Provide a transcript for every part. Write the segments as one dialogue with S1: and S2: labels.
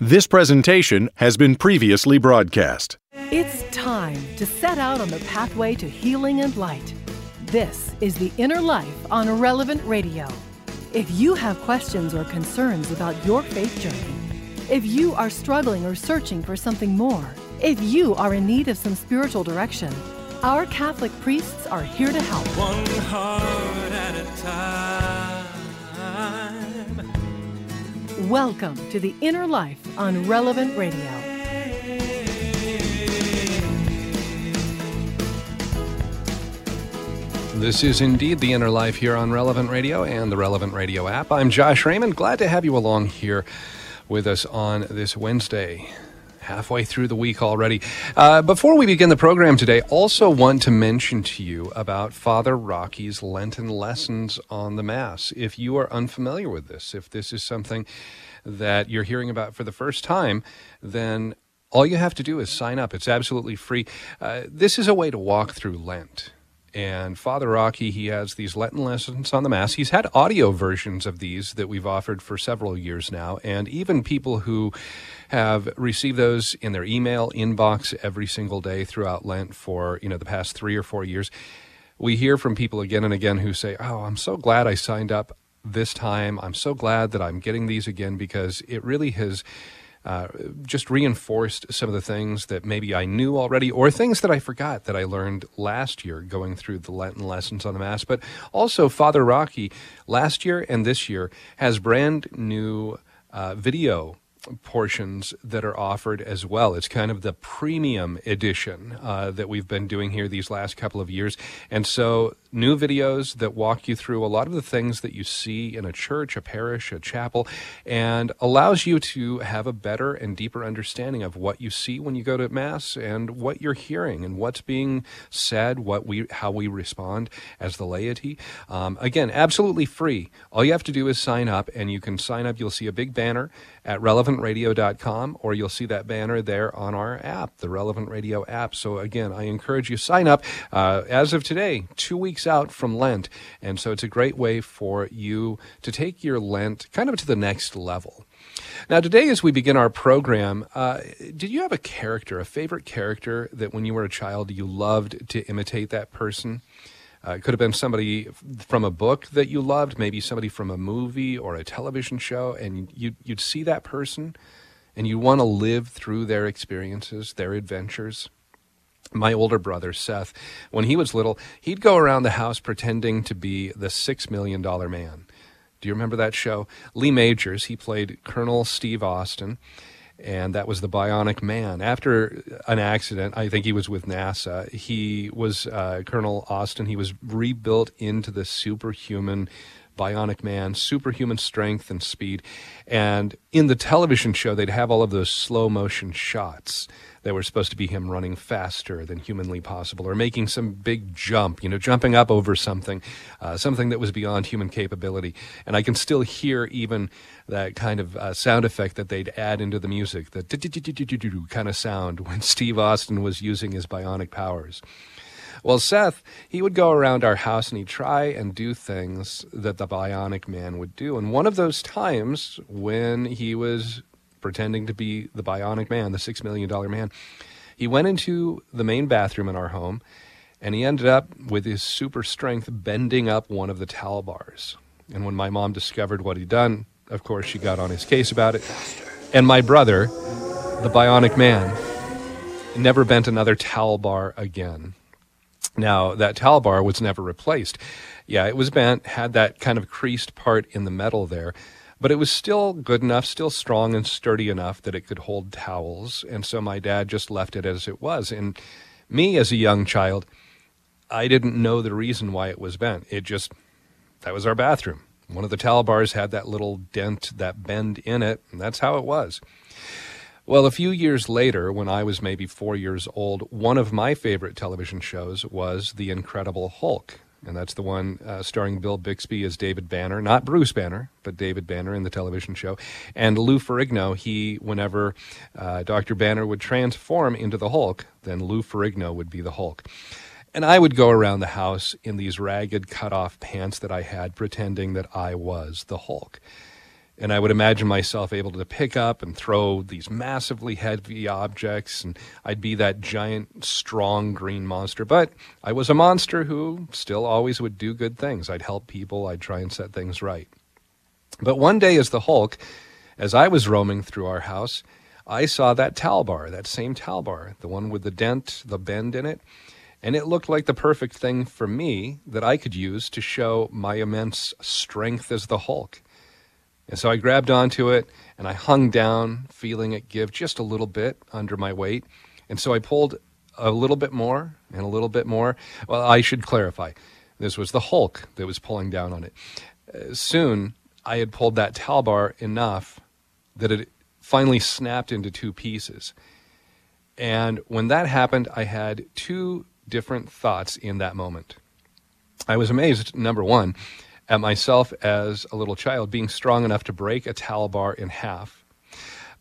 S1: This presentation has been previously broadcast.
S2: It's time to set out on the pathway to healing and light. This is The Inner Life on Relevant Radio. If you have questions or concerns about your faith journey, if you are struggling or searching for something more, if you are in need of some spiritual direction, our Catholic priests are here to help.
S3: One heart at a time.
S2: Welcome to The Inner Life on Relevant Radio.
S4: This is indeed the inner life here on Relevant Radio and the Relevant Radio app. I'm Josh Raymond. Glad to have you along here with us on this Wednesday. Halfway through the week already. Uh, before we begin the program today, also want to mention to you about Father Rocky's Lenten lessons on the Mass. If you are unfamiliar with this, if this is something that you're hearing about for the first time, then all you have to do is sign up. It's absolutely free. Uh, this is a way to walk through Lent. And Father Rocky, he has these Lenten lessons on the Mass. He's had audio versions of these that we've offered for several years now. And even people who have received those in their email inbox every single day throughout Lent for, you know, the past three or four years, we hear from people again and again who say, Oh, I'm so glad I signed up this time. I'm so glad that I'm getting these again because it really has uh, just reinforced some of the things that maybe I knew already or things that I forgot that I learned last year going through the Lenten lessons on the Mass. But also, Father Rocky last year and this year has brand new uh, video portions that are offered as well. It's kind of the premium edition uh, that we've been doing here these last couple of years. And so, new videos that walk you through a lot of the things that you see in a church, a parish, a chapel, and allows you to have a better and deeper understanding of what you see when you go to Mass and what you're hearing and what's being said, what we, how we respond as the laity. Um, again, absolutely free. All you have to do is sign up, and you can sign up. You'll see a big banner at relevantradio.com, or you'll see that banner there on our app, the Relevant Radio app. So again, I encourage you to sign up. Uh, as of today, two weeks out from Lent, and so it's a great way for you to take your Lent kind of to the next level. Now, today, as we begin our program, uh, did you have a character, a favorite character that when you were a child you loved to imitate that person? Uh, it could have been somebody from a book that you loved, maybe somebody from a movie or a television show, and you'd, you'd see that person and you want to live through their experiences, their adventures. My older brother, Seth, when he was little, he'd go around the house pretending to be the Six Million Dollar Man. Do you remember that show? Lee Majors, he played Colonel Steve Austin and that was the Bionic Man. After an accident, I think he was with NASA. He was uh, Colonel Austin. He was rebuilt into the superhuman Bionic Man, superhuman strength and speed. And in the television show, they'd have all of those slow motion shots that were supposed to be him running faster than humanly possible or making some big jump, you know, jumping up over something, uh, something that was beyond human capability. And I can still hear even that kind of uh, sound effect that they'd add into the music, the kind of sound when Steve Austin was using his bionic powers. Well, Seth, he would go around our house and he'd try and do things that the bionic man would do. And one of those times when he was pretending to be the bionic man, the six million dollar man. He went into the main bathroom in our home and he ended up with his super strength bending up one of the towel bars. And when my mom discovered what he'd done, of course, she got on his case about it. And my brother, the bionic man, never bent another towel bar again. Now, that towel bar was never replaced. Yeah, it was bent, had that kind of creased part in the metal there, but it was still good enough, still strong and sturdy enough that it could hold towels. And so my dad just left it as it was. And me, as a young child, I didn't know the reason why it was bent. It just, that was our bathroom. One of the towel bars had that little dent, that bend in it, and that's how it was. Well, a few years later, when I was maybe four years old, one of my favorite television shows was The Incredible Hulk and that's the one uh, starring Bill Bixby as David Banner, not Bruce Banner, but David Banner in the television show. And Lou Ferrigno, he, whenever uh, Dr. Banner would transform into the Hulk, then Lou Ferrigno would be the Hulk. And I would go around the house in these ragged cut off pants that I had, pretending that I was the Hulk. And I would imagine myself able to pick up and throw these massively heavy objects, and I'd be that giant, strong green monster. But I was a monster who still always would do good things. I'd help people, I'd try and set things right. But one day, as the Hulk, as I was roaming through our house, I saw that towel bar, that same towel bar, the one with the dent, the bend in it, and it looked like the perfect thing for me that I could use to show my immense strength as the Hulk. And so I grabbed onto it and I hung down, feeling it give just a little bit under my weight. And so I pulled a little bit more and a little bit more. Well, I should clarify this was the Hulk that was pulling down on it. Uh, soon I had pulled that towel bar enough that it finally snapped into two pieces. And when that happened, I had two different thoughts in that moment. I was amazed, number one, at myself as a little child being strong enough to break a towel bar in half.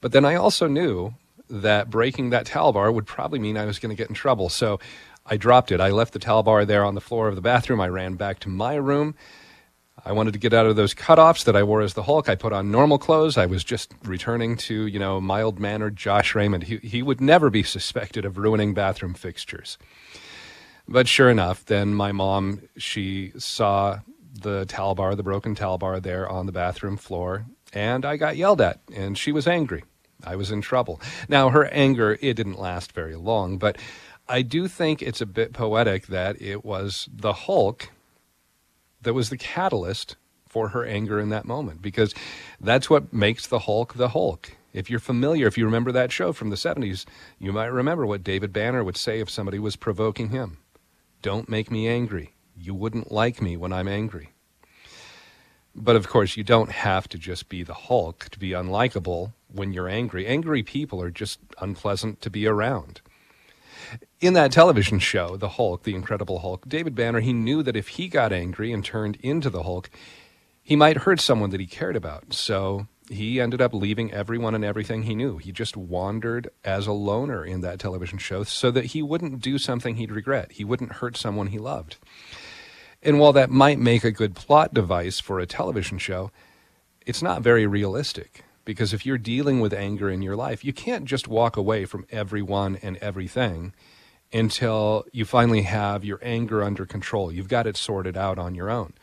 S4: But then I also knew that breaking that towel bar would probably mean I was going to get in trouble. So I dropped it. I left the towel bar there on the floor of the bathroom. I ran back to my room. I wanted to get out of those cutoffs that I wore as the Hulk. I put on normal clothes. I was just returning to, you know, mild mannered Josh Raymond. He, he would never be suspected of ruining bathroom fixtures. But sure enough, then my mom, she saw the towel bar, the broken towel bar there on the bathroom floor, and I got yelled at, and she was angry. I was in trouble. Now, her anger, it didn't last very long, but I do think it's a bit poetic that it was the Hulk that was the catalyst for her anger in that moment, because that's what makes the Hulk the Hulk. If you're familiar, if you remember that show from the 70s, you might remember what David Banner would say if somebody was provoking him. Don't make me angry. You wouldn't like me when I'm angry. But of course, you don't have to just be the Hulk to be unlikable when you're angry. Angry people are just unpleasant to be around. In that television show, The Hulk, The Incredible Hulk, David Banner, he knew that if he got angry and turned into the Hulk, he might hurt someone that he cared about. So he ended up leaving everyone and everything he knew. He just wandered as a loner in that television show so that he wouldn't do something he'd regret. He wouldn't hurt someone he loved. And while that might make a good plot device for a television show, it's not very realistic. Because if you're dealing with anger in your life, you can't just walk away from everyone and everything until you finally have your anger under control. You've got it sorted out on your own.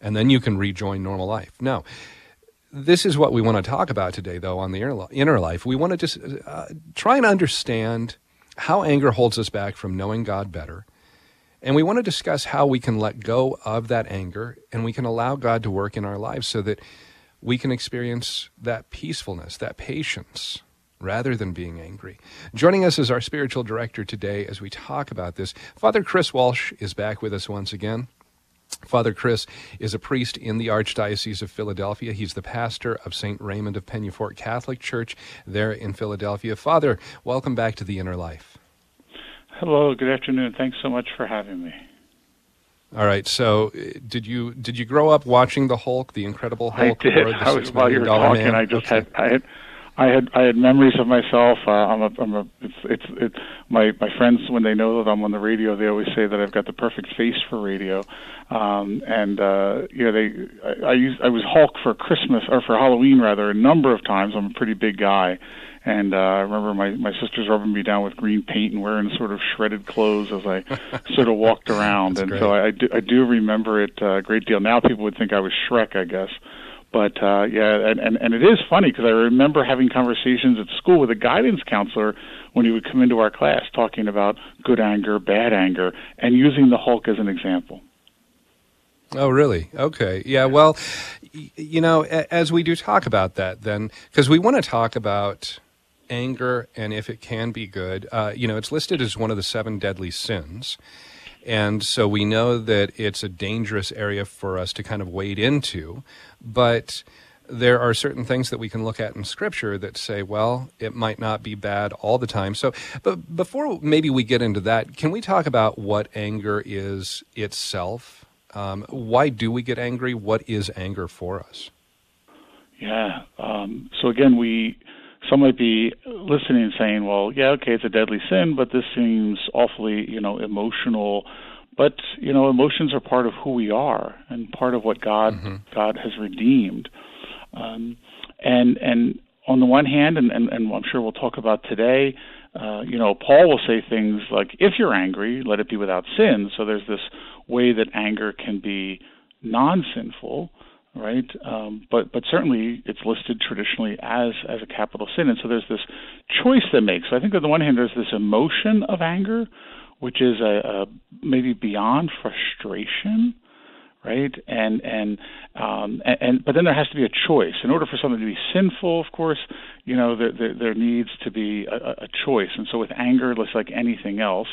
S4: And then you can rejoin normal life. No this is what we want to talk about today, though, on the inner life. We want to just uh, try and understand how anger holds us back from knowing God better. And we want to discuss how we can let go of that anger and we can allow God to work in our lives so that we can experience that peacefulness, that patience, rather than being angry. Joining us as our spiritual director today as we talk about this, Father Chris Walsh is back with us once again. Father Chris is a priest in the Archdiocese of Philadelphia. He's the pastor of St. Raymond of Peñafort Catholic Church there in Philadelphia. Father, welcome back to the Inner Life.
S5: Hello, good afternoon. Thanks so much for having me.
S4: All right. So, uh, did you did you grow up watching the Hulk, the Incredible Hulk?
S5: I did. I was, while you were talking,
S4: man?
S5: I just okay. had I had I had I had memories of myself. Uh, I'm a I'm a it's it's it. My my friends when they know that I'm on the radio, they always say that I've got the perfect face for radio. Um, and uh, you know they I, I used I was Hulk for Christmas or for Halloween rather a number of times. I'm a pretty big guy. And uh, I remember my my sisters rubbing me down with green paint and wearing sort of shredded clothes as I sort of walked around. and
S4: great.
S5: so I, I do I do remember it uh, a great deal. Now people would think I was Shrek, I guess. But uh, yeah, and, and and it is funny because I remember having conversations at school with a guidance counselor when he would come into our class talking about good anger, bad anger, and using the Hulk as an example.
S4: Oh, really? Okay. Yeah. Well, you know, as we do talk about that, then, because we want to talk about anger and if it can be good, uh, you know, it's listed as one of the seven deadly sins. And so we know that it's a dangerous area for us to kind of wade into. But there are certain things that we can look at in scripture that say, well, it might not be bad all the time. So, but before maybe we get into that, can we talk about what anger is itself? Um, why do we get angry? What is anger for us?
S5: Yeah. Um, so again, we some might be listening and saying, "Well, yeah, okay, it's a deadly sin, but this seems awfully, you know, emotional." But you know, emotions are part of who we are and part of what God mm-hmm. God has redeemed. Um, and and on the one hand, and, and, and I'm sure we'll talk about today, uh, you know, Paul will say things like, if you're angry, let it be without sin. So there's this way that anger can be non sinful, right? Um, but but certainly it's listed traditionally as as a capital sin, and so there's this choice that makes. So I think on the one hand, there's this emotion of anger, which is a, a maybe beyond frustration, right? And and, um, and and but then there has to be a choice. In order for something to be sinful, of course, you know there there, there needs to be a, a choice. And so with anger, just like anything else,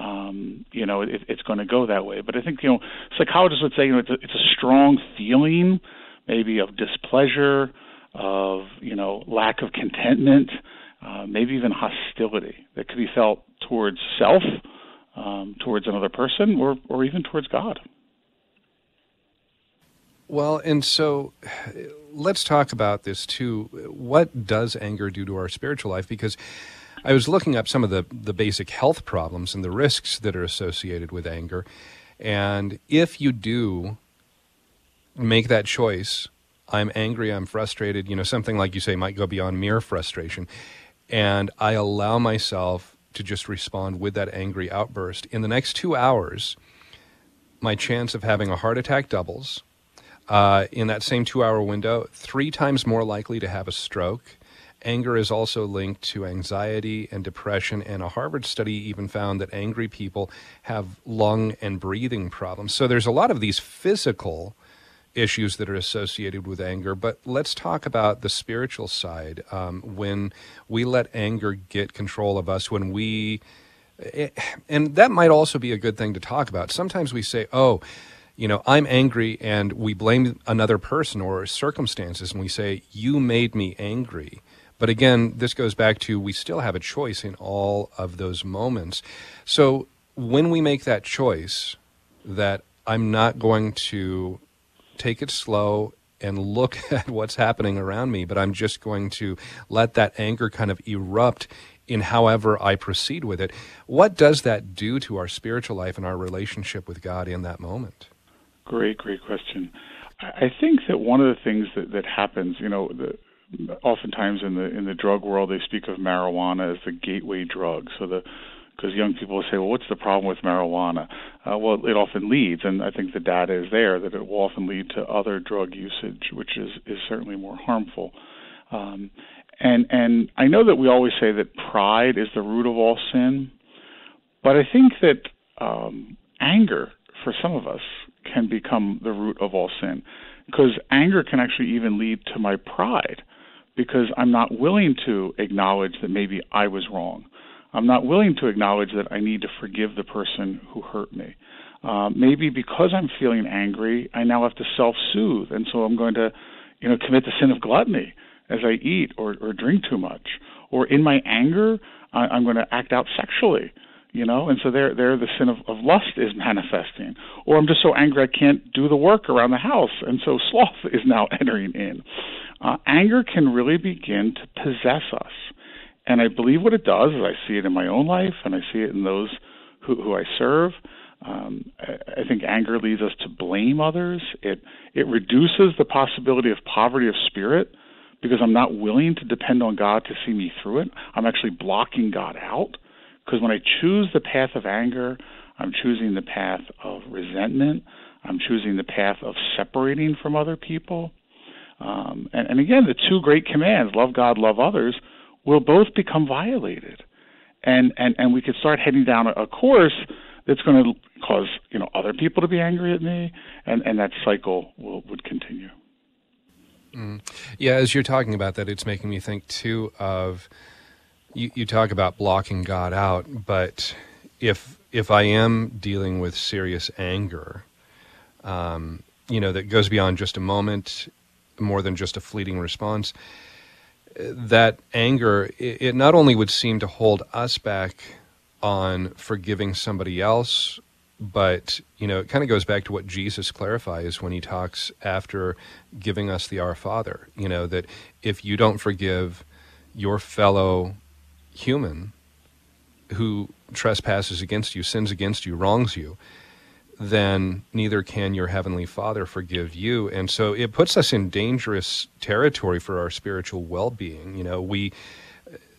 S5: um, you know it, it's going to go that way. But I think you know psychologists would say you know it's a, it's a strong feeling, maybe of displeasure, of you know lack of contentment. Uh, maybe even hostility that could be felt towards self, um, towards another person, or, or even towards God.
S4: Well, and so let's talk about this too. What does anger do to our spiritual life? Because I was looking up some of the, the basic health problems and the risks that are associated with anger. And if you do make that choice, I'm angry, I'm frustrated, you know, something like you say might go beyond mere frustration, and I allow myself to just respond with that angry outburst, in the next two hours, my chance of having a heart attack doubles uh, in that same two hour window, three times more likely to have a stroke. Anger is also linked to anxiety and depression, and a Harvard study even found that angry people have lung and breathing problems. So there's a lot of these physical issues that are associated with anger. But let's talk about the spiritual side. Um, when we let anger get control of us, when we, eh, and that might also be a good thing to talk about. Sometimes we say, oh, you know, I'm angry and we blame another person or circumstances and we say, you made me angry. But again, this goes back to we still have a choice in all of those moments. So when we make that choice that I'm not going to take it slow and look at what's happening around me, but I'm just going to let that anger kind of erupt in however I proceed with it. What does that do to our spiritual life and our relationship with God in that moment?
S5: Great, great question. I think that one of the things that, that happens, you know, the, oftentimes in the in the drug world they speak of marijuana as the gateway drug. So the because young people say, well, what's the problem with marijuana? Uh, well, it often leads, and I think the data is there that it will often lead to other drug usage, which is is certainly more harmful. Um, and and I know that we always say that pride is the root of all sin, but I think that um, anger for some of us can become the root of all sin. Because anger can actually even lead to my pride because I'm not willing to acknowledge that maybe I was wrong. I'm not willing to acknowledge that I need to forgive the person who hurt me. Uh, maybe because I'm feeling angry, I now have to self-soothe, and so I'm going to, you know, commit the sin of gluttony as I eat or, or drink too much. Or in my anger, I, I'm going to act out sexually you know? And so there there the sin of, of lust is manifesting. Or i'm just so angry i can't do the work around the house and so sloth is now entering in. Uh, anger can really begin to possess us. And i believe what it does is i see it in my own life and i see it in those who, who i serve. Um, I, I think anger leads us to blame others. It it reduces the possibility of poverty of spirit because i'm not willing to depend on god to see me through it. I'm actually blocking god out because when I choose the path of anger, I'm choosing the path of resentment. I'm choosing the path of separating from other people. Um, and, and again, the two great commands, love God, love others, will both become violated. And, and, and we could start heading down a, course that's going to cause you know other people to be angry at me, and, and that cycle will, would continue.
S4: Mm. Yeah, as you're talking about that, it's making me think too of you, you talk about blocking God out, but if if I am dealing with serious anger, um, you know, that goes beyond just a moment, more than just a fleeting response, that anger, it, it not only would seem to hold us back on forgiving somebody else, but you know, it kind of goes back to what Jesus clarifies when he talks after giving us the Our Father. You know that if you don't forgive your fellow human who trespasses against you, sins against you, wrongs you, then neither can your heavenly Father forgive you. And so it puts us in dangerous territory for our spiritual well-being. You know, we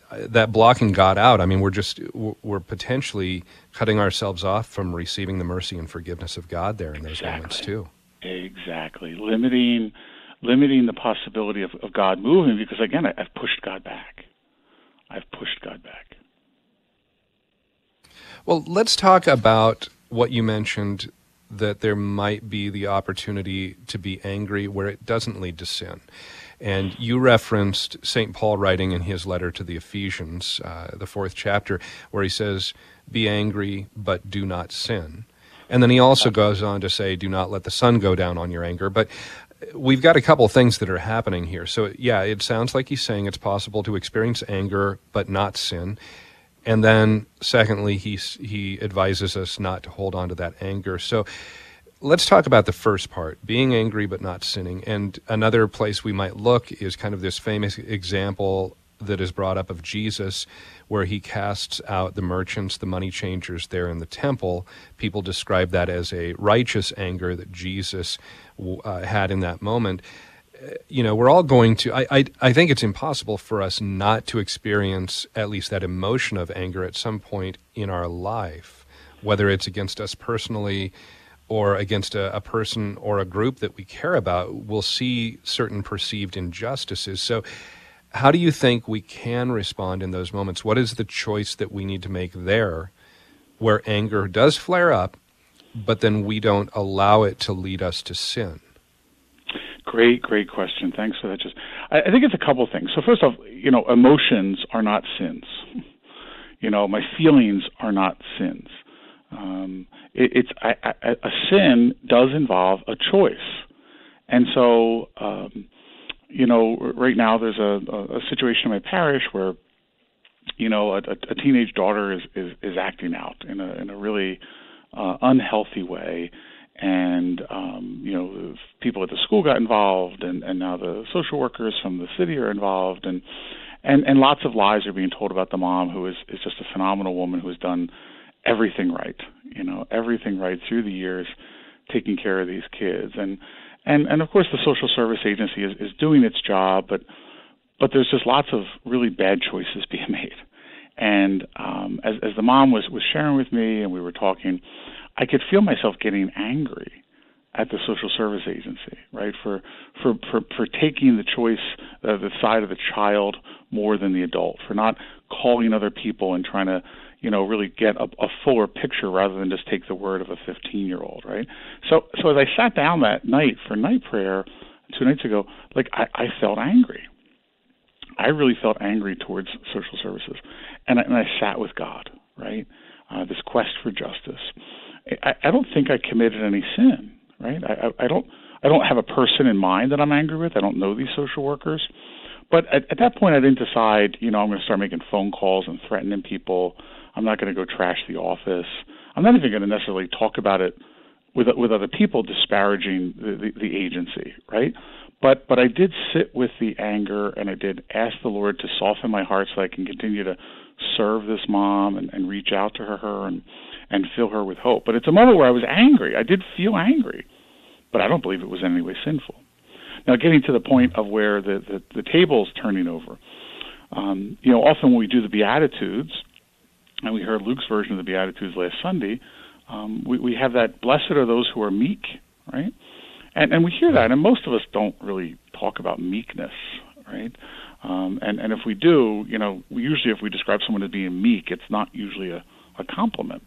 S4: uh, that blocking God out. I mean, we're just we're potentially cutting ourselves off from receiving the mercy and forgiveness of God there in those
S5: exactly.
S4: moments too.
S5: Exactly, limiting limiting the possibility of, of God moving because again, I, I've pushed God back. I've pushed God back.
S4: Well, let's talk about what you mentioned that there might be the opportunity to be angry where it doesn't lead to sin. And you referenced St. Paul writing in his letter to the Ephesians, uh, the fourth chapter, where he says, Be angry, but do not sin. And then he also goes on to say, Do not let the sun go down on your anger. But we've got a couple things that are happening here. So, yeah, it sounds like he's saying it's possible to experience anger, but not sin. And then, secondly, he, he advises us not to hold on to that anger. So, let's talk about the first part being angry but not sinning. And another place we might look is kind of this famous example that is brought up of Jesus, where he casts out the merchants, the money changers there in the temple. People describe that as a righteous anger that Jesus uh, had in that moment. Uh, you know, we're all going to, I, I, I think it's impossible for us not to experience at least that emotion of anger at some point in our life, whether it's against us personally or against a, a, person or a group that we care about, we'll see certain perceived injustices. So, how do you think we can respond in those moments? What is the choice that we need to make there where anger does flare up, but then we don't allow it to lead us to sin?
S5: Great, great question. Thanks for that. Just, I, think it's a couple things. So first off, you know, emotions are not sins. You know, my feelings are not sins. Um, it, it's I, I, a sin does involve a choice, and so um, you know right now there's a, a, situation in my parish where you know a, a teenage daughter is, is is acting out in a in a really uh, unhealthy way, and um, you know people at the school got involved, and and now the social workers from the city are involved, and and and lots of lies are being told about the mom who is is just a phenomenal woman who has done everything right, you know, everything right through the years, taking care of these kids, and and and of course the social service agency is, is doing its job, but but there's just lots of really bad choices being made. And um, as as the mom was was sharing with me, and we were talking, I could feel myself getting angry at the social service agency, right? For for for, for taking the choice, uh, the side of the child more than the adult, for not calling other people and trying to you know, really get a, a fuller picture rather than just take the word of a 15 year old, right? So, so as I sat down that night for night prayer two nights ago, like I, I felt angry. I really felt angry towards social services, and I, and I sat with God, right? Uh, this quest for justice. I, I don't think I committed any sin, right? I, I, don't. I don't have a person in mind that I'm angry with. I don't know these social workers. But at, at that point, I didn't decide, you know, I'm going to start making phone calls and threatening people. I'm not going to go trash the office. I'm not even going to necessarily talk about it with with other people disparaging the, the, the agency, right? But but I did sit with the anger and I did ask the Lord to soften my heart so I can continue to serve this mom and, and reach out to her and and fill her with hope. But it's a moment where I was angry. I did feel angry, but I don't believe it was in any way sinful. Now, getting to the point of where the the, the table's turning over, um, you know, often when we do the Beatitudes, and we heard Luke's version of the Beatitudes last Sunday, um, we, we have that blessed are those who are meek, right? And and we hear that, and most of us don't really talk about meekness, right? Um, and and if we do, you know, usually if we describe someone as being meek, it's not usually a, a compliment.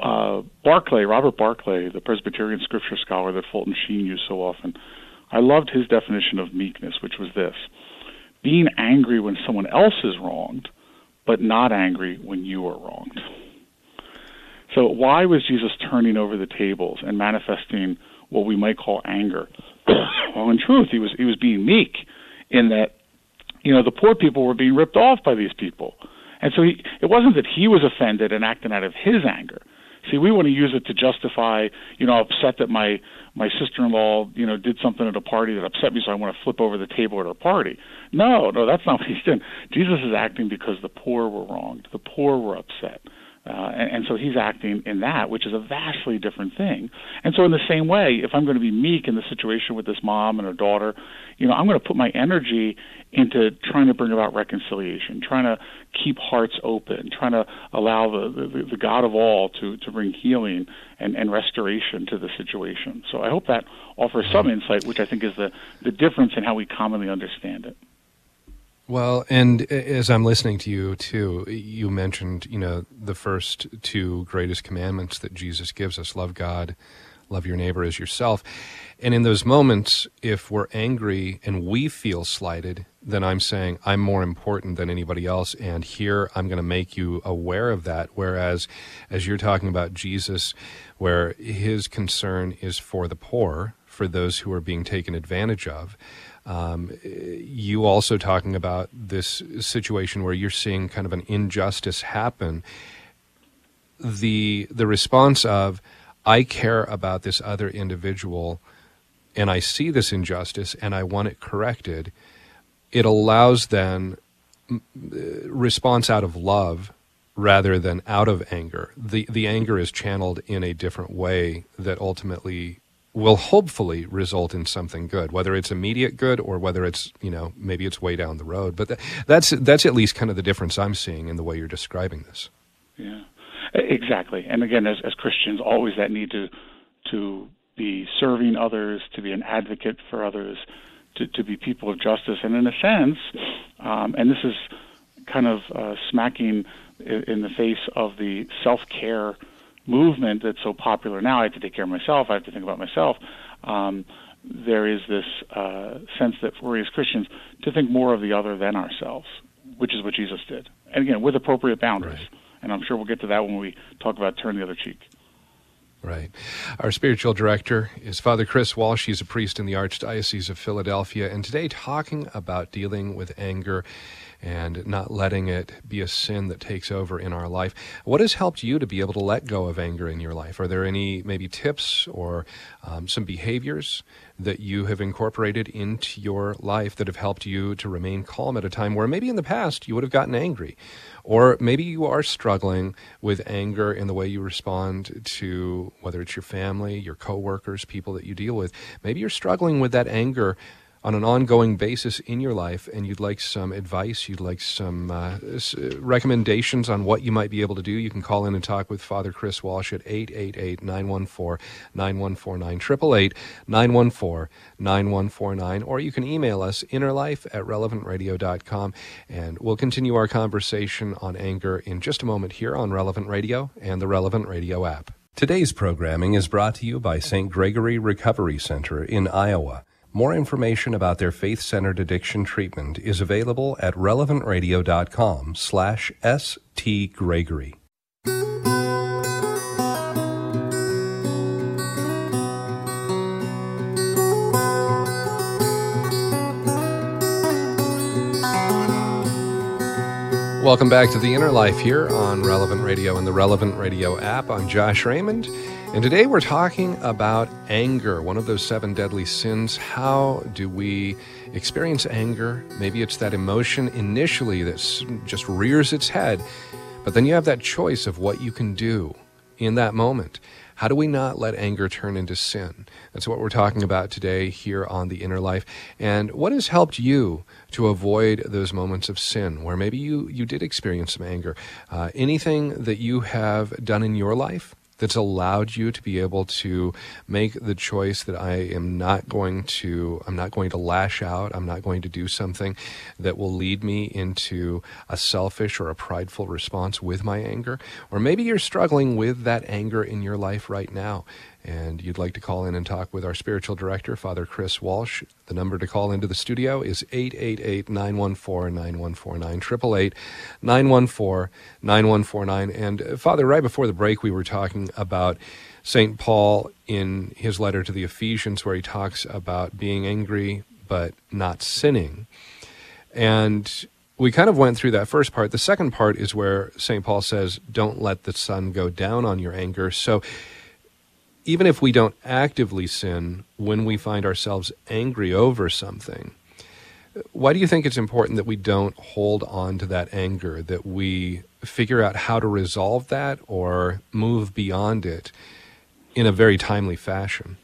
S5: Uh, Barclay, Robert Barclay, the Presbyterian scripture scholar that Fulton Sheen used so often, I loved his definition of meekness, which was this: being angry when someone else is wronged but not angry when you are wronged. So, why was Jesus turning over the tables and manifesting what we might call anger? well, in truth, he was he was being meek in that, you know, the poor people were being ripped off by these people, and so he it wasn't that he was offended and acting out of his anger. See, we want to use it to justify, you know, upset that my my sister-in-law, you know, did something at a party that upset me, so I want to flip over the table at her party. No, no, that's not what he's doing. Jesus is acting because the poor were wronged, the poor were upset, uh, and, and so he's acting in that, which is a vastly different thing. And so, in the same way, if I'm going to be meek in the situation with this mom and her daughter, you know, I'm going to put my energy into trying to bring about reconciliation, trying to keep hearts open, trying to allow the, the, the God of all to, to bring healing and, and restoration to the situation. So I hope that offers some insight, which I think is the, the difference in how we commonly understand it.
S4: Well, and as I'm listening to you too, you mentioned, you know, the first two greatest commandments that Jesus gives us love God, love your neighbor as yourself. And in those moments, if we're angry and we feel slighted, then I'm saying I'm more important than anybody else. And here I'm going to make you aware of that. Whereas, as you're talking about Jesus, where his concern is for the poor, for those who are being taken advantage of, um, you also talking about this situation where you're seeing kind of an injustice happen. The the response of I care about this other individual and I see this injustice and I want it corrected, it allows then response out of love rather than out of anger. The the anger is channeled in a different way that ultimately will hopefully result in something good, whether it's immediate good or whether it's you know maybe it's way down the road. But th- that's that's at least kind of the difference I'm seeing in the way you're describing this.
S5: Yeah, exactly. And again, as as Christians, always that need to to be serving others, to be an advocate for others, to to be people of justice, and in a sense, um, and this is kind of uh, smacking in the face of the self care movement that's so popular now. I have to take care of myself. I have to think about myself. Um, there is this uh, sense that for we as Christians to think more of the other than ourselves, which is what Jesus did, and again with appropriate boundaries. Right. And I'm sure we'll get to that when we talk about turn the other cheek.
S4: Right. Our spiritual director is Father Chris Walsh. He's a priest in the Archdiocese of Philadelphia, and today talking about dealing with anger and not letting it be a sin that takes over in our life. What has helped you to be able to let go of anger in your life? Are there any maybe tips or um, some behaviors that you have incorporated into your life that have helped you to remain calm at a time where maybe in the past you would have gotten angry? Or maybe you are struggling with anger in the way you respond to whether it's your family, your coworkers, people that you deal with. Maybe you're struggling with that anger on an ongoing basis in your life and you'd like some advice, you'd like some uh, recommendations on what you might be able to do, you can call in and talk with Father Chris Walsh at 888 914 9149, 888 914 9149, or you can email us innerlife at relevantradio.com and we'll continue our conversation on anger in just a moment here on Relevant Radio and the Relevant Radio app. Today's programming is brought to you by St. Gregory Recovery Center in Iowa. More information about their faith-centered addiction treatment is available at relevantradio.com slash stgregory. Welcome back to The Inner Life here on Relevant Radio and the Relevant Radio app. I'm Josh Raymond. And today we're talking about anger, one of those seven deadly sins. How do we experience anger? Maybe it's that emotion initially that just rears its head, but then you have that choice of what you can do in that moment. How do we not let anger turn into sin? That's what we're talking about today here on The Inner Life. And what has helped you to avoid those moments of sin where maybe you, you did experience some anger? Uh, anything that you have done in your life that's allowed you to be able to make the choice that I am not going to I'm not going to lash out, I'm not going to do something that will lead me into a selfish or a prideful response with my anger. Or maybe you're struggling with that anger in your life right now and you'd like to call in and talk with our spiritual director, Father Chris Walsh, the number to call into the studio is 888 914 9149, 888 914 9149. And uh, Father, right before the break, we were talking about St. Paul in his letter to the Ephesians, where he talks about being angry but not sinning. And we kind of went through that first part. The second part is where St. Paul says, Don't let the sun go down on your anger. So, even if we don't actively sin, when we find ourselves angry over something, Why do you think it's important that we don't hold on to that anger, that we figure out how to resolve that or move beyond it in a very timely fashion?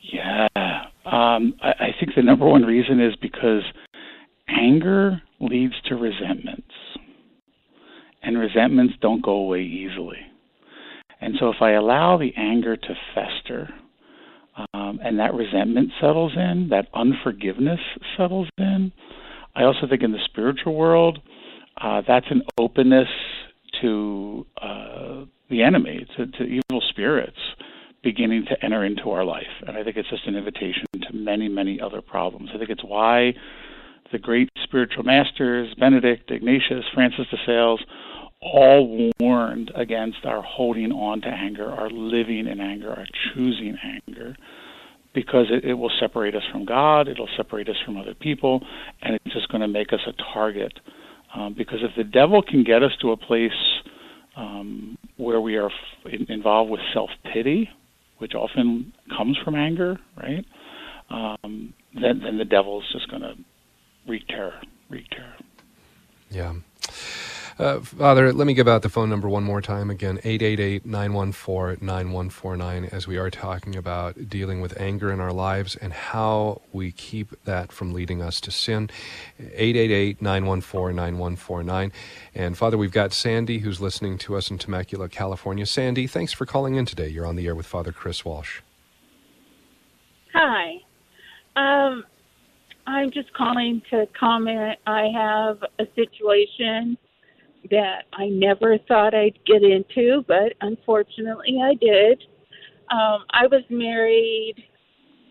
S5: Yeah. Um, I, I think the number one reason is because anger leads to resentments, and resentments don't go away easily. And so, if I allow the anger to fester, um, and that resentment settles in, that unforgiveness settles in. I also think in the spiritual world, uh, that's an openness to uh, the enemy, to, to evil spirits beginning to enter into our life. And I think it's just an invitation to many, many other problems. I think it's why the great spiritual masters, Benedict, Ignatius, Francis de Sales, all warned against our holding on to anger, our living in anger, our choosing anger, because it, it will separate us from God, it'll separate us from other people, and it's just going to make us a target. Um, because if the devil can get us to a place um, where we are f- involved with self pity, which often comes from anger, right? Um, then, then the devil is just going to wreak terror, wreak terror.
S4: Yeah. Uh, Father, let me give out the phone number one more time again 888 914 9149 as we are talking about dealing with anger in our lives and how we keep that from leading us to sin. 888 914 9149. And Father, we've got Sandy who's listening to us in Temecula, California. Sandy, thanks for calling in today. You're on the air with Father Chris Walsh.
S6: Hi. Um, I'm just calling to comment. I have a situation that I never thought I'd get into, but unfortunately I did. Um, I was married,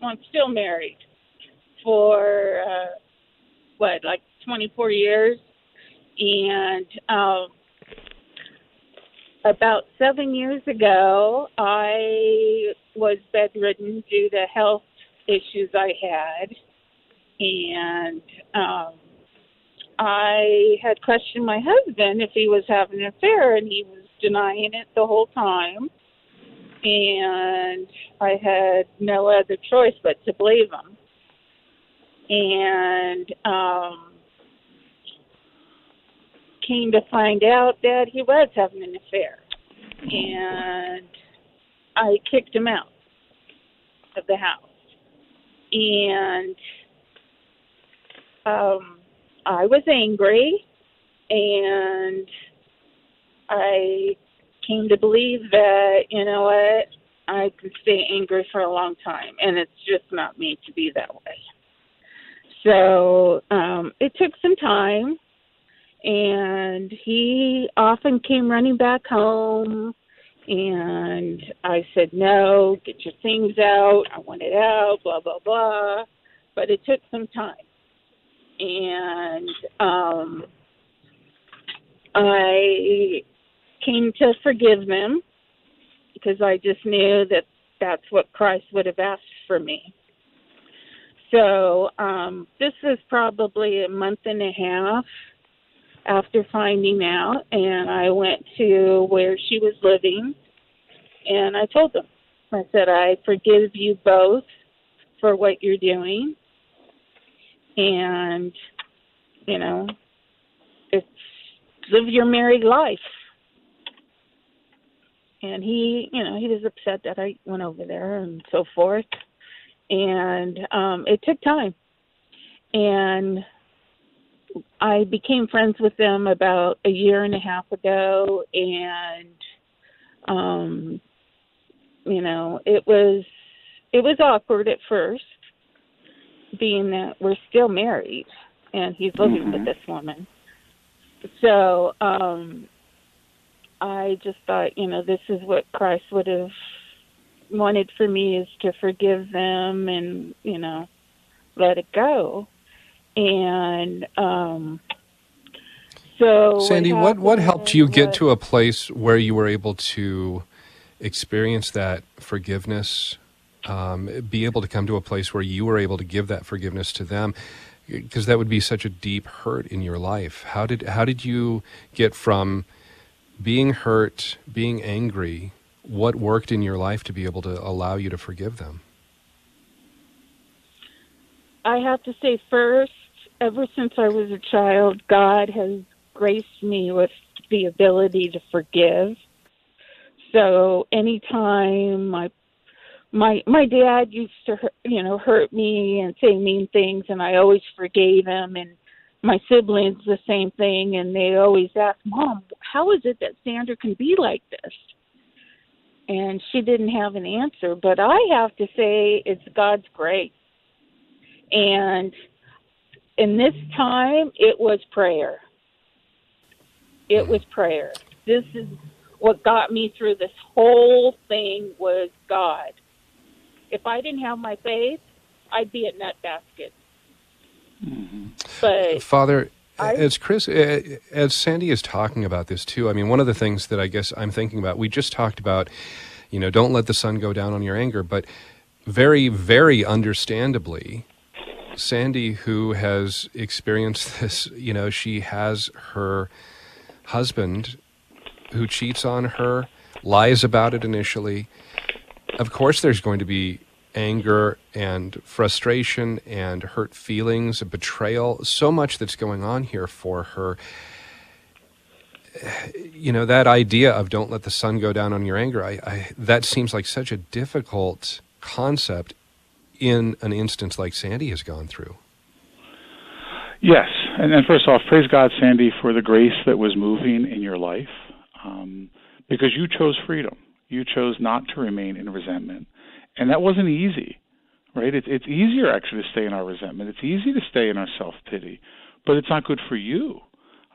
S6: well, I'm still married for uh, what, like 24 years, and um, about seven years ago, I was bedridden due to health issues I had, and um, I had questioned my husband if he was having an affair, and he was denying it the whole time. And I had no other choice but to believe him. And um, came to find out that he was having an affair. And I kicked him out of the house. And um, I was angry and I came to believe that, you know what, I can stay angry for a long time and it's just not me to be that way. So um it took some time and he often came running back home and I said, No, get your things out, I want it out, blah blah blah. But it took some time and um, I came to forgive them because I just knew that that's what Christ would have asked for me. So um, this is probably a month and a half after finding out, and I went to where she was living, and I told them, I said, I forgive you both for what you're doing and you know it's live your married life. And he you know he was upset that i went over there and so forth. And um it took time. And i became friends with them about a year and a half ago. And um you know it was it was awkward at first being that we're still married and he's living
S5: mm-hmm.
S6: with this woman. So um I just thought, you know, this is what Christ would have wanted for me is to forgive them and, you know, let it go. And um so
S4: Sandy,
S6: what
S4: what, what helped you get
S6: was,
S4: to a place where you were able to experience that forgiveness um, be able to come to a place where you were able to give that forgiveness to them because that would be such a deep hurt in your life how did how did you get from being hurt being angry what worked in your life to be able to allow you to forgive them
S6: I have to say first ever since I was a child, God has graced me with the ability to forgive. So anytime my my my dad used to you know hurt me and say mean things and I always forgave him and my siblings the same thing and they always ask mom how is it that Sandra can be like this? And she didn't have an answer but I have to say it's God's grace. And in this time it was prayer. It was prayer. This is what got me through this whole thing was God if I didn't have my faith, I'd be at nut basket. Mm-hmm. But
S4: Father, I, as Chris, as Sandy is talking about this too, I mean, one of the things that I guess I'm thinking about, we just talked about, you know, don't let the sun go down on your anger, but very, very understandably, Sandy, who has experienced this, you know, she has her husband who cheats on her, lies about it initially, of course, there's going to be anger and frustration and hurt feelings, betrayal, so much that's going on here for her. You know, that idea of don't let the sun go down on your anger, I, I, that seems like such a difficult concept in an instance like Sandy has gone through.
S5: Yes. And, and first off, praise God, Sandy, for the grace that was moving in your life um, because you chose freedom you chose not to remain in resentment. And that wasn't easy, right? It's, it's easier actually to stay in our resentment. It's easy to stay in our self pity, but it's not good for you.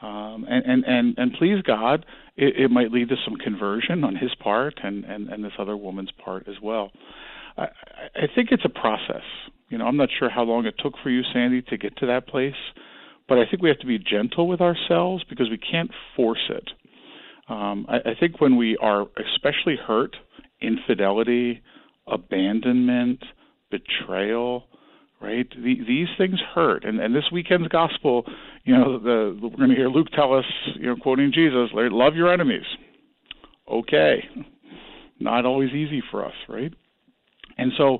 S5: Um, and, and, and, and please God, it, it might lead to some conversion on his part and, and, and this other woman's part as well. I, I think it's a process. You know, I'm not sure how long it took for you, Sandy, to get to that place, but I think we have to be gentle with ourselves because we can't force it. Um, I, I think when we are especially hurt, infidelity, abandonment, betrayal, right? The, these things hurt. And, and this weekend's gospel, you know, the, we're going to hear Luke tell us, you know, quoting Jesus, love your enemies. Okay. Not always easy for us, right? And so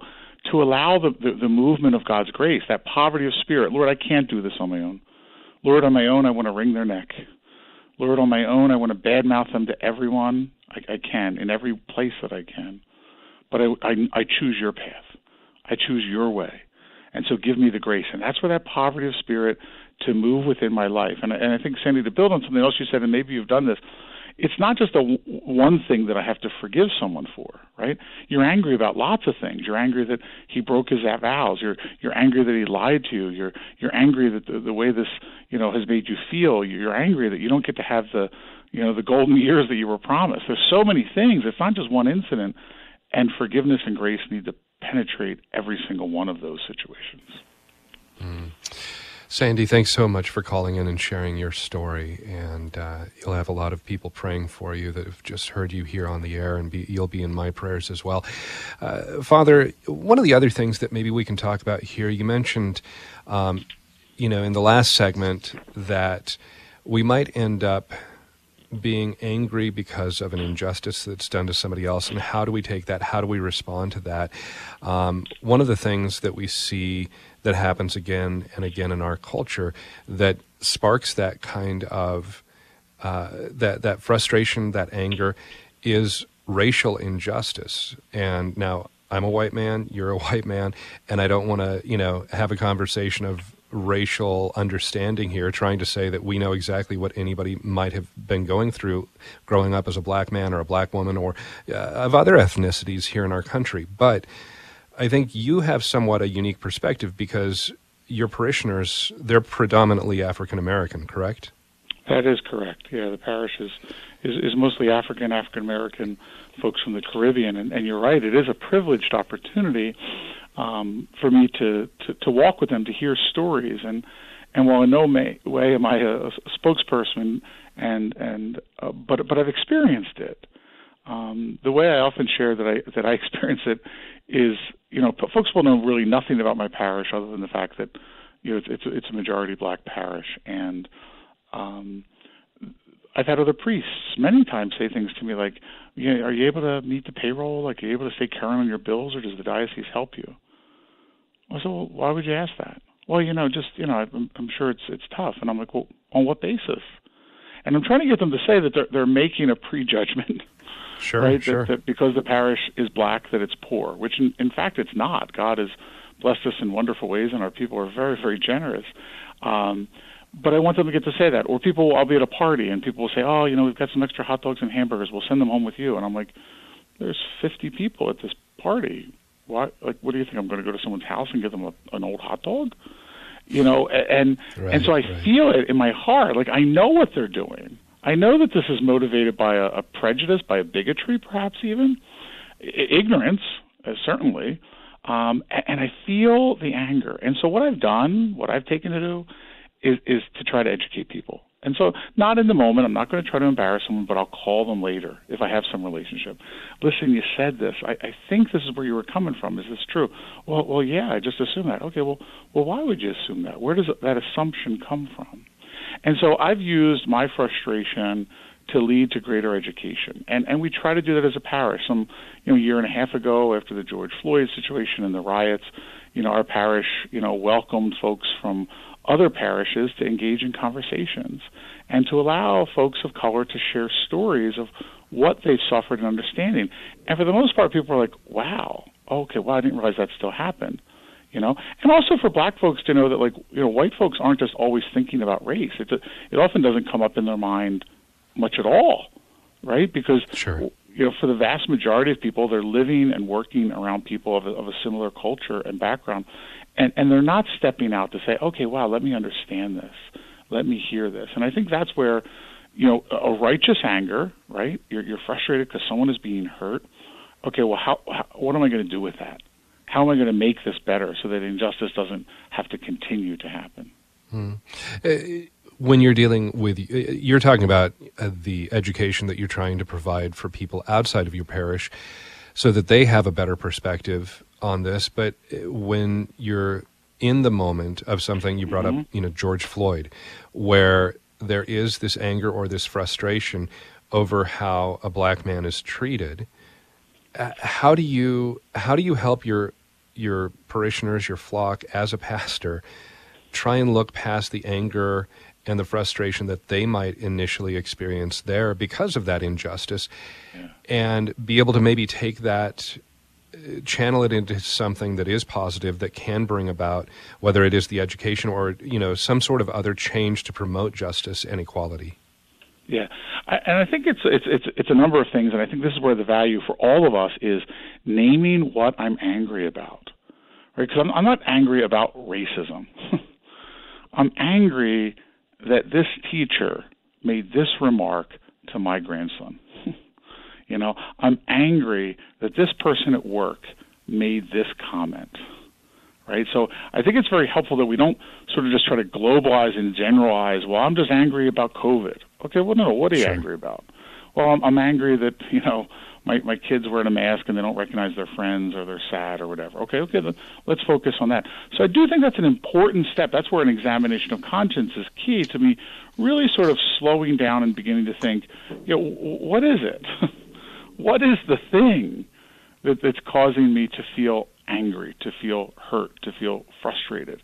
S5: to allow the, the, the movement of God's grace, that poverty of spirit, Lord, I can't do this on my own. Lord, on my own, I want to wring their neck. Lord, on my own, I want to badmouth them to everyone I, I can in every place that I can. But I, I, I choose your path. I choose your way. And so give me the grace. And that's where that poverty of spirit to move within my life. And, and I think, Sandy, to build on something else you said, and maybe you've done this, it's not just a one thing that I have to forgive someone for, right? You're angry about lots of things. You're angry that he broke his vows. You're you're angry that he lied to you. You're you're angry that the, the way this you know has made you feel. You're angry that you don't get to have the you know the golden years that you were promised. There's so many things. It's not just one incident, and forgiveness and grace need to penetrate every single one of those situations.
S4: Mm. Sandy, thanks so much for calling in and sharing your story. And uh, you'll have a lot of people praying for you that have just heard you here on the air, and be, you'll be in my prayers as well. Uh, Father, one of the other things that maybe we can talk about here, you mentioned, um, you know, in the last segment that we might end up being angry because of an injustice that's done to somebody else, and how do we take that? How do we respond to that? Um, one of the things that we see that happens again and again in our culture that sparks that kind of uh, that that frustration, that anger, is racial injustice. And now I'm a white man, you're a white man, and I don't want to you know have a conversation of racial understanding here, trying to say that we know exactly what anybody might have been going through growing up as a black man or a black woman or uh, of other ethnicities here in our country, but I think you have somewhat a unique perspective because your parishioners, they're predominantly African American, correct?
S5: That is correct. Yeah, the parish is, is, is mostly African, African American folks from the Caribbean. And, and you're right, it is a privileged opportunity um, for me to, to, to walk with them, to hear stories. And, and while in no may, way am I a, a spokesperson, and, and, uh, but, but I've experienced it. Um, the way I often share that I that I experience it is, you know, folks will know really nothing about my parish other than the fact that, you know, it's it's, it's a majority black parish, and um, I've had other priests many times say things to me like, you know, "Are you able to meet the payroll? Like, are you able to stay current on your bills, or does the diocese help you?" I said, "Well, why would you ask that?" Well, you know, just you know, I'm, I'm sure it's it's tough, and I'm like, well, on what basis? And I'm trying to get them to say that they're they're making a prejudgment.
S4: Sure,
S5: right?
S4: sure.
S5: That, that because the parish is black, that it's poor, which in, in fact it's not. God has blessed us in wonderful ways, and our people are very, very generous. Um, but I want them to get to say that. Or people, I'll be at a party, and people will say, "Oh, you know, we've got some extra hot dogs and hamburgers. We'll send them home with you." And I'm like, "There's 50 people at this party. Why? Like, what do you think? I'm going to go to someone's house and give them a, an old hot dog?" You know, and
S4: Right,
S5: and so I
S4: right.
S5: feel it in my heart. Like I know what they're doing. I know that this is motivated by a, a prejudice, by a bigotry, perhaps even I- ignorance, uh, certainly. Um, a- and I feel the anger. And so what I've done, what I've taken to do, is is to try to educate people. And so, not in the moment. I'm not going to try to embarrass someone, but I'll call them later if I have some relationship. Listen, you said this. I, I think this is where you were coming from. Is this true? Well, well, yeah. I just assumed that. Okay. Well, well, why would you assume that? Where does that assumption come from? And so I've used my frustration to lead to greater education. And and we try to do that as a parish. Some you know, year and a half ago after the George Floyd situation and the riots, you know, our parish, you know, welcomed folks from other parishes to engage in conversations and to allow folks of color to share stories of what they've suffered and understanding. And for the most part people are like, Wow, okay, well I didn't realize that still happened you know? And also for black folks to know that like you know white folks aren't just always thinking about race. It's a, it often doesn't come up in their mind much at all right? Because
S4: Sure.
S5: you know for the vast majority of people they're living and working around people of a, of a similar culture and background. And and they're not stepping out to say okay wow let me understand this. Let me hear this. And i think that's where you know a a righteous anger right? You're you're frustrated because someone is being hurt. Okay well how, how what am i going to do with that how am I going to make this better so that injustice doesn't have to continue to happen?
S4: Uh, when you're dealing with, uh, you're talking about uh, the education that you're trying to provide for people outside of your parish so that they have a better perspective on this. But when you're in the moment of something, you brought up, you know, George Floyd, where there is this anger or this frustration over how a black man is treated. How do you how do you help your your parishioners, your flock, as a pastor, try and look past the anger and the frustration that they might initially experience there because of that injustice, and be able to maybe take that, uh, channel it into something that is positive that can bring about whether it is the education or you know some sort of other change to promote justice and equality.
S5: Yeah, I, and I think it's it's it's it's a number of things, and I think this is where the value for all of us is naming what I'm angry about, right? Because I'm, I'm not angry about racism. I'm angry that this teacher made this remark to my grandson. you know, I'm angry that this person at work made this comment right? So I think it's very helpful that we don't sort of just try to globalize and generalize. Well, I'm just angry about COVID. Okay, well, no, what are you
S4: Sure.
S5: angry about? Well, I'm, I'm angry that you know my my kids wearing a mask and they don't recognize their friends or they're sad or whatever. Okay, okay, then let's focus on that. So I do think that's an important step. That's where an examination of conscience is key to me. Really, sort of slowing down and beginning to think, you know, what is it? what is the thing that, that's causing me to feel angry, to feel hurt, to feel frustrated.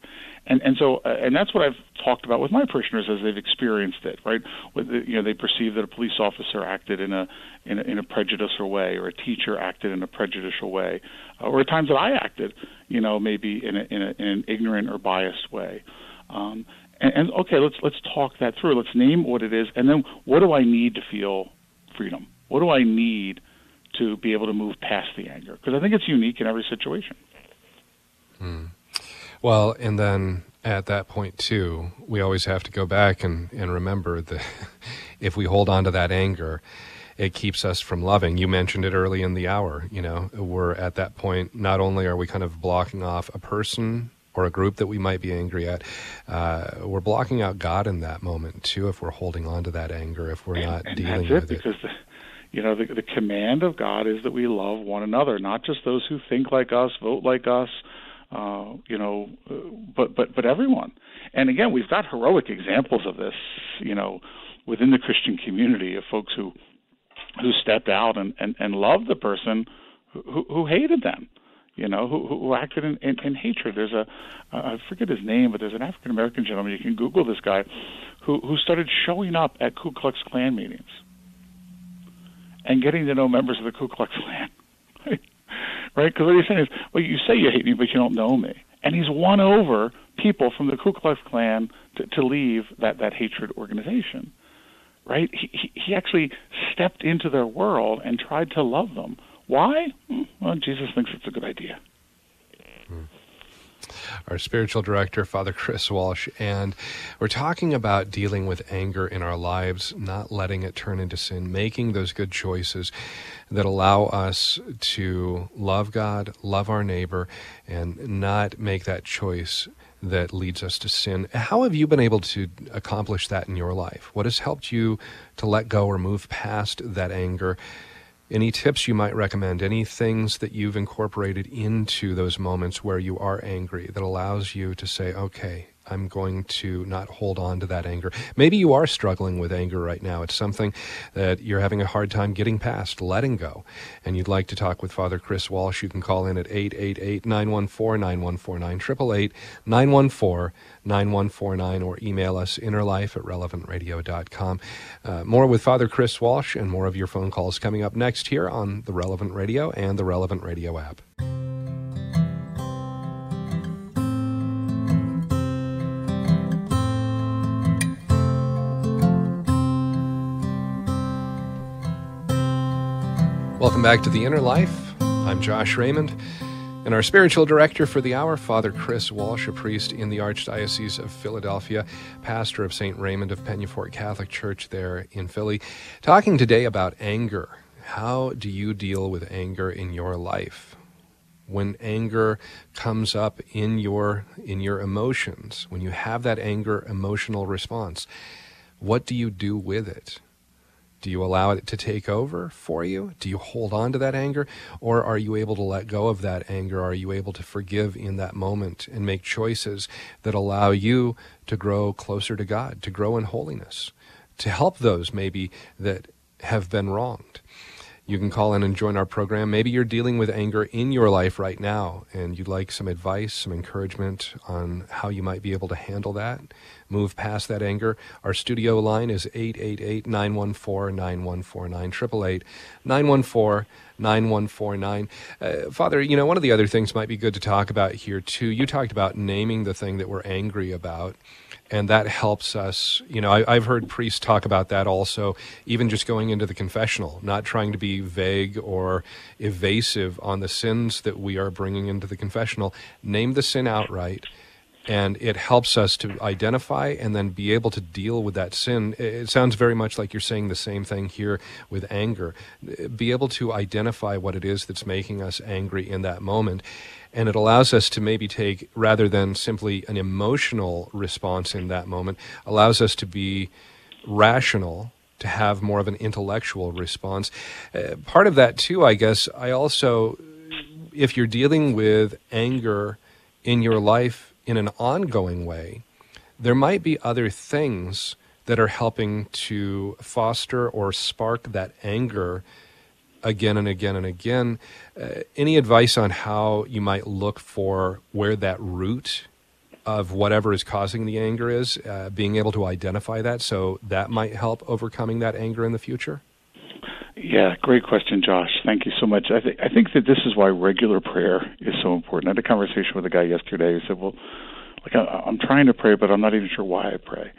S5: And and so uh, and that's what I've talked about with my parishioners as they've experienced it, right? With you know they perceive that a police officer acted in a in a, in a prejudicial way, or a teacher acted in a prejudicial way, uh, or at times that I acted, you know, maybe in a, in, a, in an ignorant or biased way. Um, and, and okay, let's let's talk that through. Let's name what it is, and then what do I need to feel freedom? What do I need to be able to move past the anger? Because I think it's unique in every situation.
S4: Well, and then at that point too, we always have to go back and, and remember that if we hold on to that anger, it keeps us from loving. You mentioned it early in the hour. You know, we're at that point. Not only are we kind of blocking off a person or a group that we might be angry at, uh, we're blocking out God in that moment too. If we're holding on to that anger, if we're not
S5: and
S4: dealing
S5: that's it
S4: with it.
S5: because the, you know the, the command of God is that we love one another, not just those who think like us, vote like us, uh, you know, uh, but but but everyone. And again, we've got heroic examples of this, you know, within the Christian community of folks who who stepped out and and, and loved the person who, who hated them. you know, who, who acted in, in, in hatred. There's a, I forget his name, but there's an African American gentleman. You can Google this guy, who who started showing up at Ku Klux Klan meetings and getting to know members of the Ku Klux Klan. right? Because what he's saying is, well, you say you hate me, but you don't know me. And he's won over people from the Ku Klux Klan to, to leave that, that hatred organization. Right? He, he actually stepped into their world and tried to love them. Why? Hmm, well, Jesus thinks it's a good idea.
S4: Our spiritual director, Father Chris Walsh, and we're talking about dealing with anger in our lives, not letting it turn into sin, making those good choices that allow us to love God, love our neighbor, and not make that choice that leads us to sin. How have you been able to accomplish that in your life? What has helped you to let go or move past that anger? Any tips you might recommend? Any things that you've incorporated into those moments where you are angry that allows you to say, okay, I'm going to not hold on to that anger. Maybe you are struggling with anger right now. It's something that you're having a hard time getting past, letting go. And you'd like to talk with Father Chris Walsh. You can call in at 888 914 9149, 888 914 9149, or email us innerlife at relevantradio.com. Uh, more with Father Chris Walsh and more of your phone calls coming up next here on the Relevant Radio and the Relevant Radio app. Welcome back to The Inner Life. I'm Josh Raymond, and our spiritual director for the hour, Father Chris Walsh, a priest in the Archdiocese of Philadelphia, pastor of St. Raymond of Peñafort Catholic Church there in Philly, talking today about anger. How do you deal with anger in your life? When anger comes up in your in your emotions, when you have that anger emotional response, what do you do with it? Do you allow it to take over for you? Do you hold on to that anger? Or are you able to let go of that anger? Are you able to forgive in that moment and make choices that allow you to grow closer to God, to grow in holiness, to help those maybe that have been wronged? You can call in and join our program. Maybe you're dealing with anger in your life right now and you'd like some advice, some encouragement on how you might be able to handle that move past that anger. Our studio line is 888 914 9149, 888 914 9149. Uh, Father, you know, one of the other things might be good to talk about here, too. You talked about naming the thing that we're angry about and that helps us. You know, I, have heard priests talk about that also, even just going into the confessional, not trying to be vague or evasive on the sins that we are bringing into the confessional. Name the sin outright and it helps us to identify and then be able to deal with that sin. It sounds very much like you're saying the same thing here with anger. Be able to identify what it is that's making us angry in that moment. And it allows us to maybe take, rather than simply an emotional response in that moment, allows us to be rational to have more of an intellectual response. Uh, part of that, too, I guess, I also, if you're dealing with anger in your life in an ongoing way, there might be other things that are helping to foster or spark that anger again and again and again. Uh, any advice on how you might look for where that root of whatever is causing the anger is, uh, being able to identify that so that might help overcoming that anger in the future?
S5: Yeah, great question, Josh. Thank you so much. I, th- I think that this is why regular prayer is so important. I had a conversation with a guy yesterday who said, "Well, like I, I'm trying to pray, but I'm not even sure why I pray."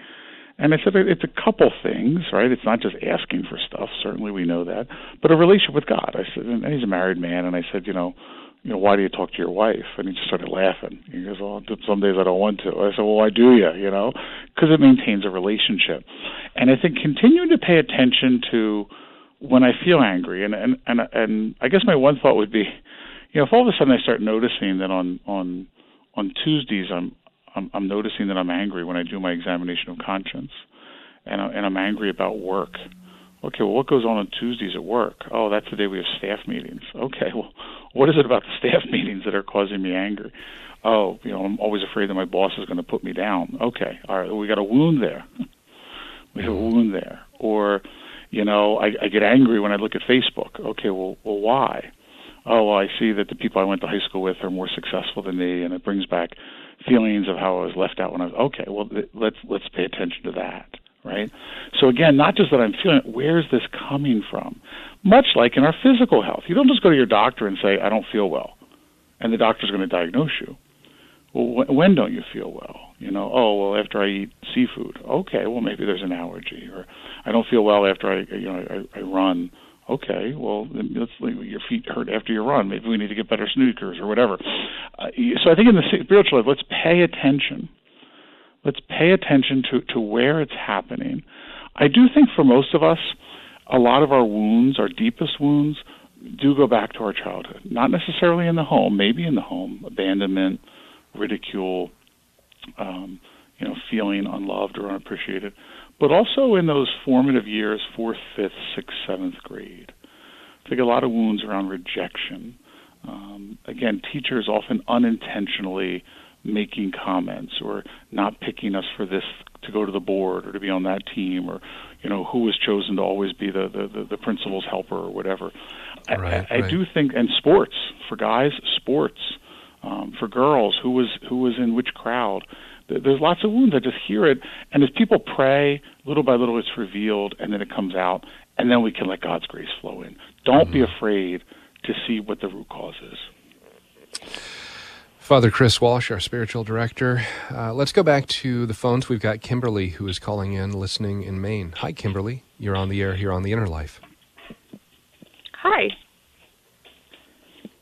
S5: And I said, "It's a couple things, right? It's not just asking for stuff. Certainly, we know that, but a relationship with God." I said, and he's a married man, and I said, "You know." you know, why do you talk to your wife? And he just started laughing. He goes, well, some days I don't want to. I said, well, why do you? You know, because it maintains a relationship. And I think continuing to pay attention to when I feel angry, and and and and I guess my one thought would be, you know, if all of a sudden I start noticing that on on on Tuesdays I'm I'm, I'm noticing that I'm angry when I do my examination of conscience, and I, and I'm angry about work. Okay, well, what goes on on Tuesdays at work? Oh, that's the day we have staff meetings. Okay, well, what is it about the staff meetings that are causing me anger? Oh, you know, I'm always afraid that my boss is going to put me down. Okay, all right, we got a wound there. we have a mm-hmm. wound there. Or you know, I, I get angry when I look at Facebook. Okay, well, well, why? oh, well, I see that the people I went to high school with are more successful than me, and it brings back feelings of how I was left out when I was okay. Well, let's let's pay attention to that, right? So again, not just that I'm feeling. Where's this coming from? Much like in our physical health, you don't just go to your doctor and say I don't feel well, and the doctor's going to diagnose you. Well, wh- when don't you feel well? You know, oh well, after I eat seafood. Okay, well maybe there's an allergy, or I don't feel well after I you know I, I run okay, well, let's your feet hurt after you run. Maybe we need to get better sneakers or whatever. Uh, so I think in the spiritual life, let's pay attention. Let's pay attention to to where it's happening. I do think for most of us, a lot of our wounds, our deepest wounds, do go back to our childhood. Not necessarily in the home, maybe in the home, abandonment, ridicule, um, you know, feeling unloved or unappreciated but also in those formative years, fourth, fifth, sixth, seventh grade. I think a lot of wounds around rejection. Um, again, teachers often unintentionally making comments or not picking us for this to go to the board or to be on that team or you know who was chosen to always be the the, the, the principal's helper or whatever.
S4: Right,
S5: I, I
S4: right.
S5: do think and sports for guys, sports um, for girls, who was who was in which crowd there's lots of wounds. I just hear it, and as people pray, little by little, it's revealed, and then it comes out, and then we can let God's grace flow in. Don't
S4: mm-hmm.
S5: be afraid to see what the root cause is.
S4: Father Chris Walsh, our spiritual director. Uh, let's go back to the phones. We've got Kimberly who is calling in, listening in Maine. Hi, Kimberly. You're on the air here on the Inner Life.
S7: Hi.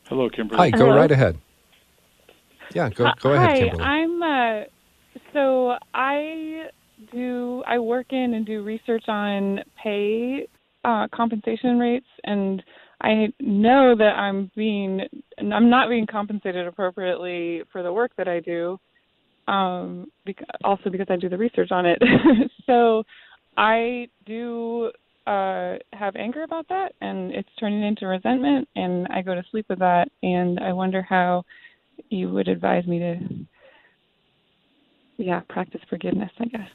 S5: Hello, Kimberly.
S4: Hi. Go
S7: Hello.
S4: right ahead. Yeah, go go
S7: Uh,
S4: ahead,
S7: hi,
S4: Kimberly.
S7: I'm uh, so I do I work in and do research on pay uh, compensation rates, and I know that I'm being I'm not being compensated appropriately for the work that I do. Um, bec- also because I do the research on it. so I do uh, have anger about that, and it's turning into resentment, and I go to sleep with that, and I wonder how you would advise me to yeah practice forgiveness i guess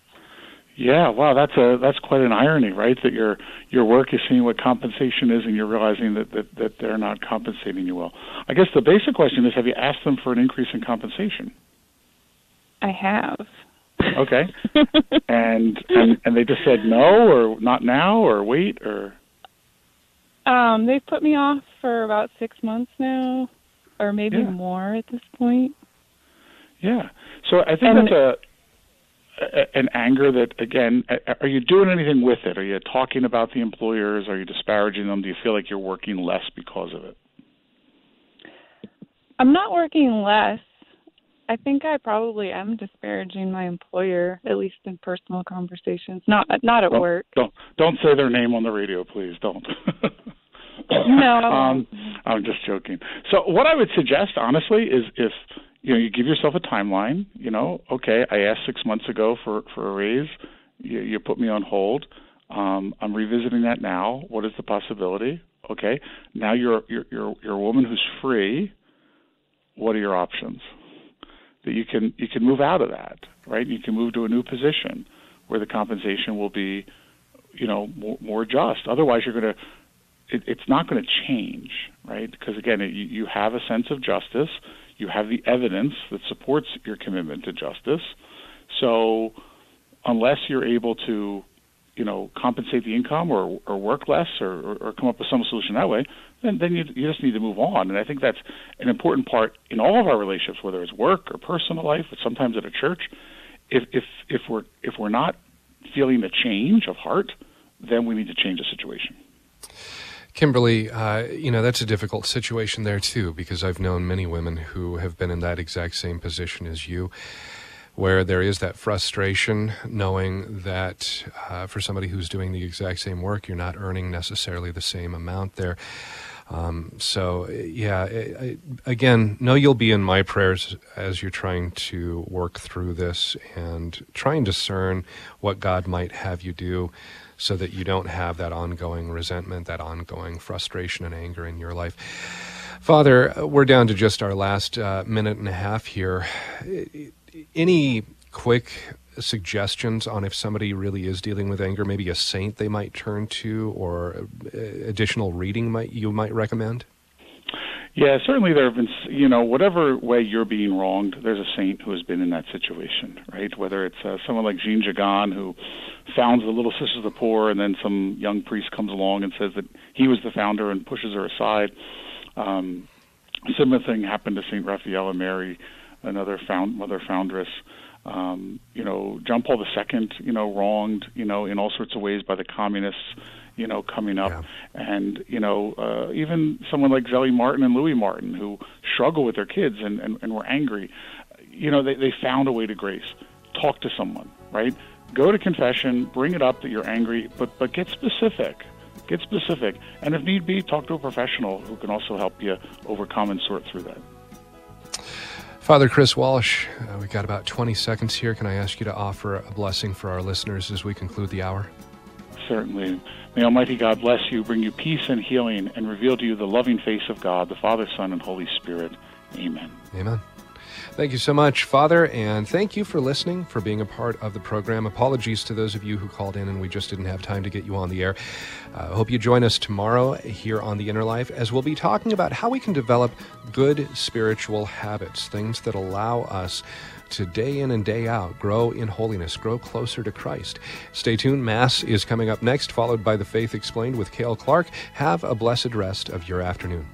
S5: Yeah, wow, that's a that's quite an irony, right? That your your work is seeing what compensation is, and you're realizing that, that that they're not compensating you well. I guess the basic question is: Have you asked them for an increase in compensation?
S7: i have
S5: Okay, and and and they just said no, or not now, or wait, or
S7: um they've put me off for about six months now or maybe
S5: Yeah.
S7: more at this point
S5: Yeah. So I think
S7: And-
S5: that's a, an anger that again, are you doing anything with it? Are you talking about the employers? Are you disparaging them? Do you feel like you're working less because of it?
S7: i'm not working less i think i probably am disparaging my employer at least in personal conversations not not at
S5: Don't-
S7: work
S5: Don't don't say their name on the radio, please. Don't.
S7: No,
S5: um, I'm just joking. So what I would suggest, honestly, is if you know you give yourself a timeline. You know, okay, I asked six months ago for for a raise. You, you put me on hold. Um, I'm revisiting that now. What is the possibility? Okay, now you're you're you're you're a woman who's free. What are your options? That you can you can move out of that, right? You can move to a new position where the compensation will be, you know, more, more just. Otherwise, you're going to it, it's not going to change, right? Because again, it, you, you have a sense of justice, you have the evidence that supports your commitment to justice. So, unless you're able to, you know, compensate the income or or work less or, or, come up with some solution that way, then then you you just need to move on. And I think that's an important part in all of our relationships, whether it's work or personal life, but sometimes at a church. If if if we're if we're not feeling a change of heart, then we need to change the situation.
S4: Kimberly, uh, you know, that's a difficult situation there too, because I've known many women who have been in that exact same position as you, where there is that frustration knowing that uh, for somebody who's doing the exact same work, you're not earning necessarily the same amount there. Um, so, yeah, I, again, know you'll be in my prayers as you're trying to work through this and try and discern what God might have you do so that you don't have that ongoing resentment, that ongoing frustration and anger in your life. Father, we're down to just our last uh, minute and a half here. Any quick suggestions on if somebody really is dealing with anger, maybe a saint they might turn to, or uh, additional reading might you might recommend?
S5: Yeah, certainly there have been, you know, whatever way you're being wronged, there's a saint who has been in that situation, right? Whether it's uh, someone like Jeanne Jugan who founds the Little Sisters of the Poor, and then some young priest comes along and says that he was the founder and pushes her aside. Um, similar thing happened to Saint Raphael and Mary, another found mother foundress. Um, you know, John Paul II, you know, wronged, you know, in all sorts of ways by the communists you know, coming up,
S4: Yeah.
S5: and you know, uh, even someone like Zélie Martin and Louis Martin who struggle with their kids and, and, and were angry, you know, they, they found a way to grace. Talk to someone, right? Go to confession, bring it up that you're angry, but but get specific. Get specific, and if need be, talk to a professional who can also help you overcome and sort through that.
S4: Father Chris Walsh, uh, we've got about 20 seconds here. Can I ask you to offer a blessing for our listeners as we conclude the hour?
S5: Certainly. May Almighty God bless you, bring you peace and healing, and reveal to you the loving face of God, the Father, Son, and Holy Spirit. Amen.
S4: Amen. Thank you so much, Father, and thank you for listening, for being a part of the program. Apologies to those of you who called in and we just didn't have time to get you on the air. I uh, hope you join us tomorrow here on The Inner Life as we'll be talking about how we can develop good spiritual habits, things that allow us to day in and day out grow in holiness, grow closer to Christ. Stay tuned. Mass is coming up next, followed by The Faith Explained with Cale Clark. Have a blessed rest of your afternoon.